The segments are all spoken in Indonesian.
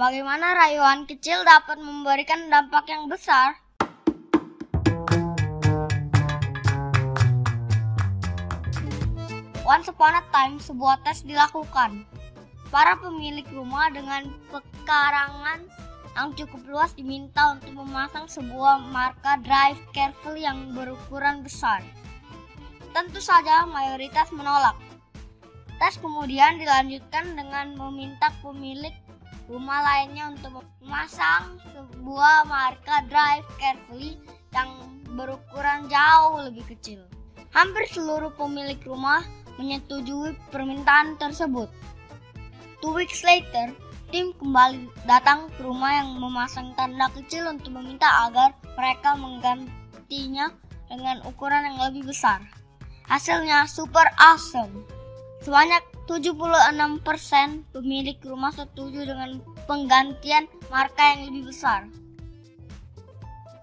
bagaimana rayuan kecil dapat memberikan dampak yang besar? Once upon a time, sebuah tes dilakukan. Para pemilik rumah dengan pekarangan yang cukup luas diminta untuk memasang sebuah marka drive careful yang berukuran besar. Tentu saja mayoritas menolak. Tes kemudian dilanjutkan dengan meminta pemilik rumah lainnya untuk memasang sebuah marka drive carefully yang berukuran jauh lebih kecil. Hampir seluruh pemilik rumah menyetujui permintaan tersebut. Two weeks later, tim kembali datang ke rumah yang memasang tanda kecil untuk meminta agar mereka menggantinya dengan ukuran yang lebih besar. Hasilnya super awesome. Sebanyak 76% pemilik rumah setuju dengan penggantian marka yang lebih besar.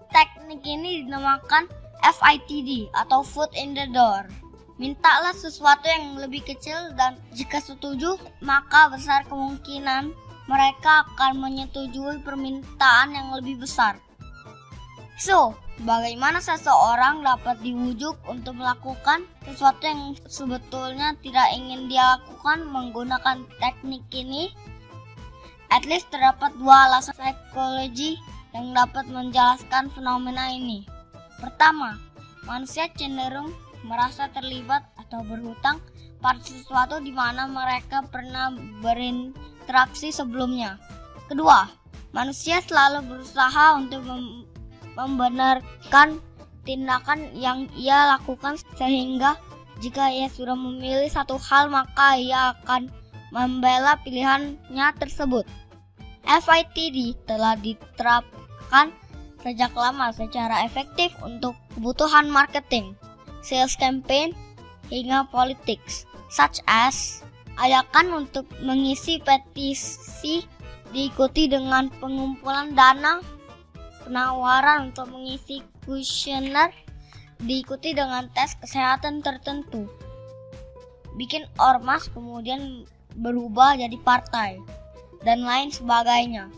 Teknik ini dinamakan FITD atau foot in the door. Mintalah sesuatu yang lebih kecil dan jika setuju, maka besar kemungkinan mereka akan menyetujui permintaan yang lebih besar. So, bagaimana seseorang dapat diwujud untuk melakukan sesuatu yang sebetulnya tidak ingin dia lakukan menggunakan teknik ini? At least terdapat dua alasan psikologi yang dapat menjelaskan fenomena ini. Pertama, manusia cenderung merasa terlibat atau berhutang pada sesuatu di mana mereka pernah berinteraksi sebelumnya. Kedua, manusia selalu berusaha untuk membenarkan tindakan yang ia lakukan sehingga jika ia sudah memilih satu hal maka ia akan membela pilihannya tersebut. FITD telah diterapkan sejak lama secara efektif untuk kebutuhan marketing sales campaign, hingga politics, such as ajakan untuk mengisi petisi diikuti dengan pengumpulan dana, penawaran untuk mengisi kuesioner diikuti dengan tes kesehatan tertentu. Bikin ormas kemudian berubah jadi partai dan lain sebagainya.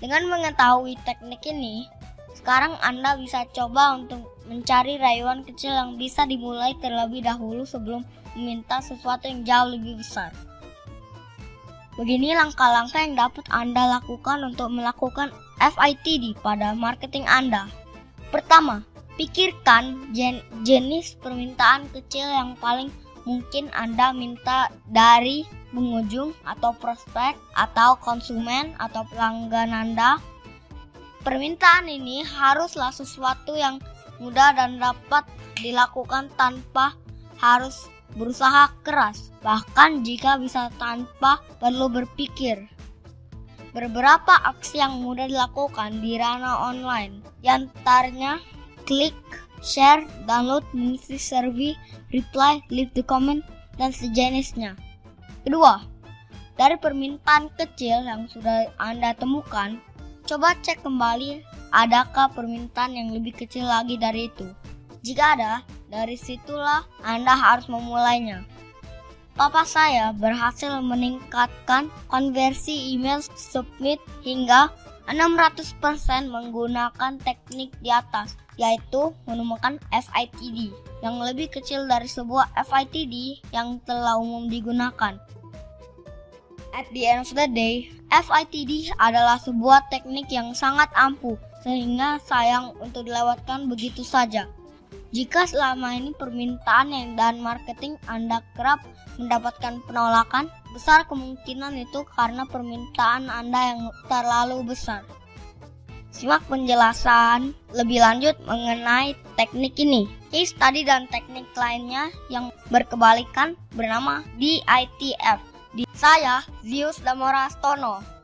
Dengan mengetahui teknik ini, sekarang Anda bisa coba untuk mencari rayuan kecil yang bisa dimulai terlebih dahulu sebelum meminta sesuatu yang jauh lebih besar. Begini langkah-langkah yang dapat Anda lakukan untuk melakukan FITD pada marketing Anda. Pertama, pikirkan jen jenis permintaan kecil yang paling mungkin Anda minta dari pengunjung atau prospek atau konsumen atau pelanggan Anda. Permintaan ini haruslah sesuatu yang mudah dan dapat dilakukan tanpa harus berusaha keras, bahkan jika bisa tanpa perlu berpikir. Beberapa aksi yang mudah dilakukan di ranah online, yantarnya klik, share, download, mengisi survei, reply, leave the comment, dan sejenisnya. Kedua, dari permintaan kecil yang sudah Anda temukan, coba cek kembali adakah permintaan yang lebih kecil lagi dari itu? Jika ada, dari situlah Anda harus memulainya. Papa saya berhasil meningkatkan konversi email submit hingga 600% menggunakan teknik di atas, yaitu menemukan FITD yang lebih kecil dari sebuah FITD yang telah umum digunakan. At the end of the day, FITD adalah sebuah teknik yang sangat ampuh sehingga sayang untuk dilewatkan begitu saja. Jika selama ini permintaan dan marketing Anda kerap mendapatkan penolakan, besar kemungkinan itu karena permintaan Anda yang terlalu besar. Simak penjelasan lebih lanjut mengenai teknik ini. Case study dan teknik lainnya yang berkebalikan bernama DITF. Di saya, Zeus Damorastono.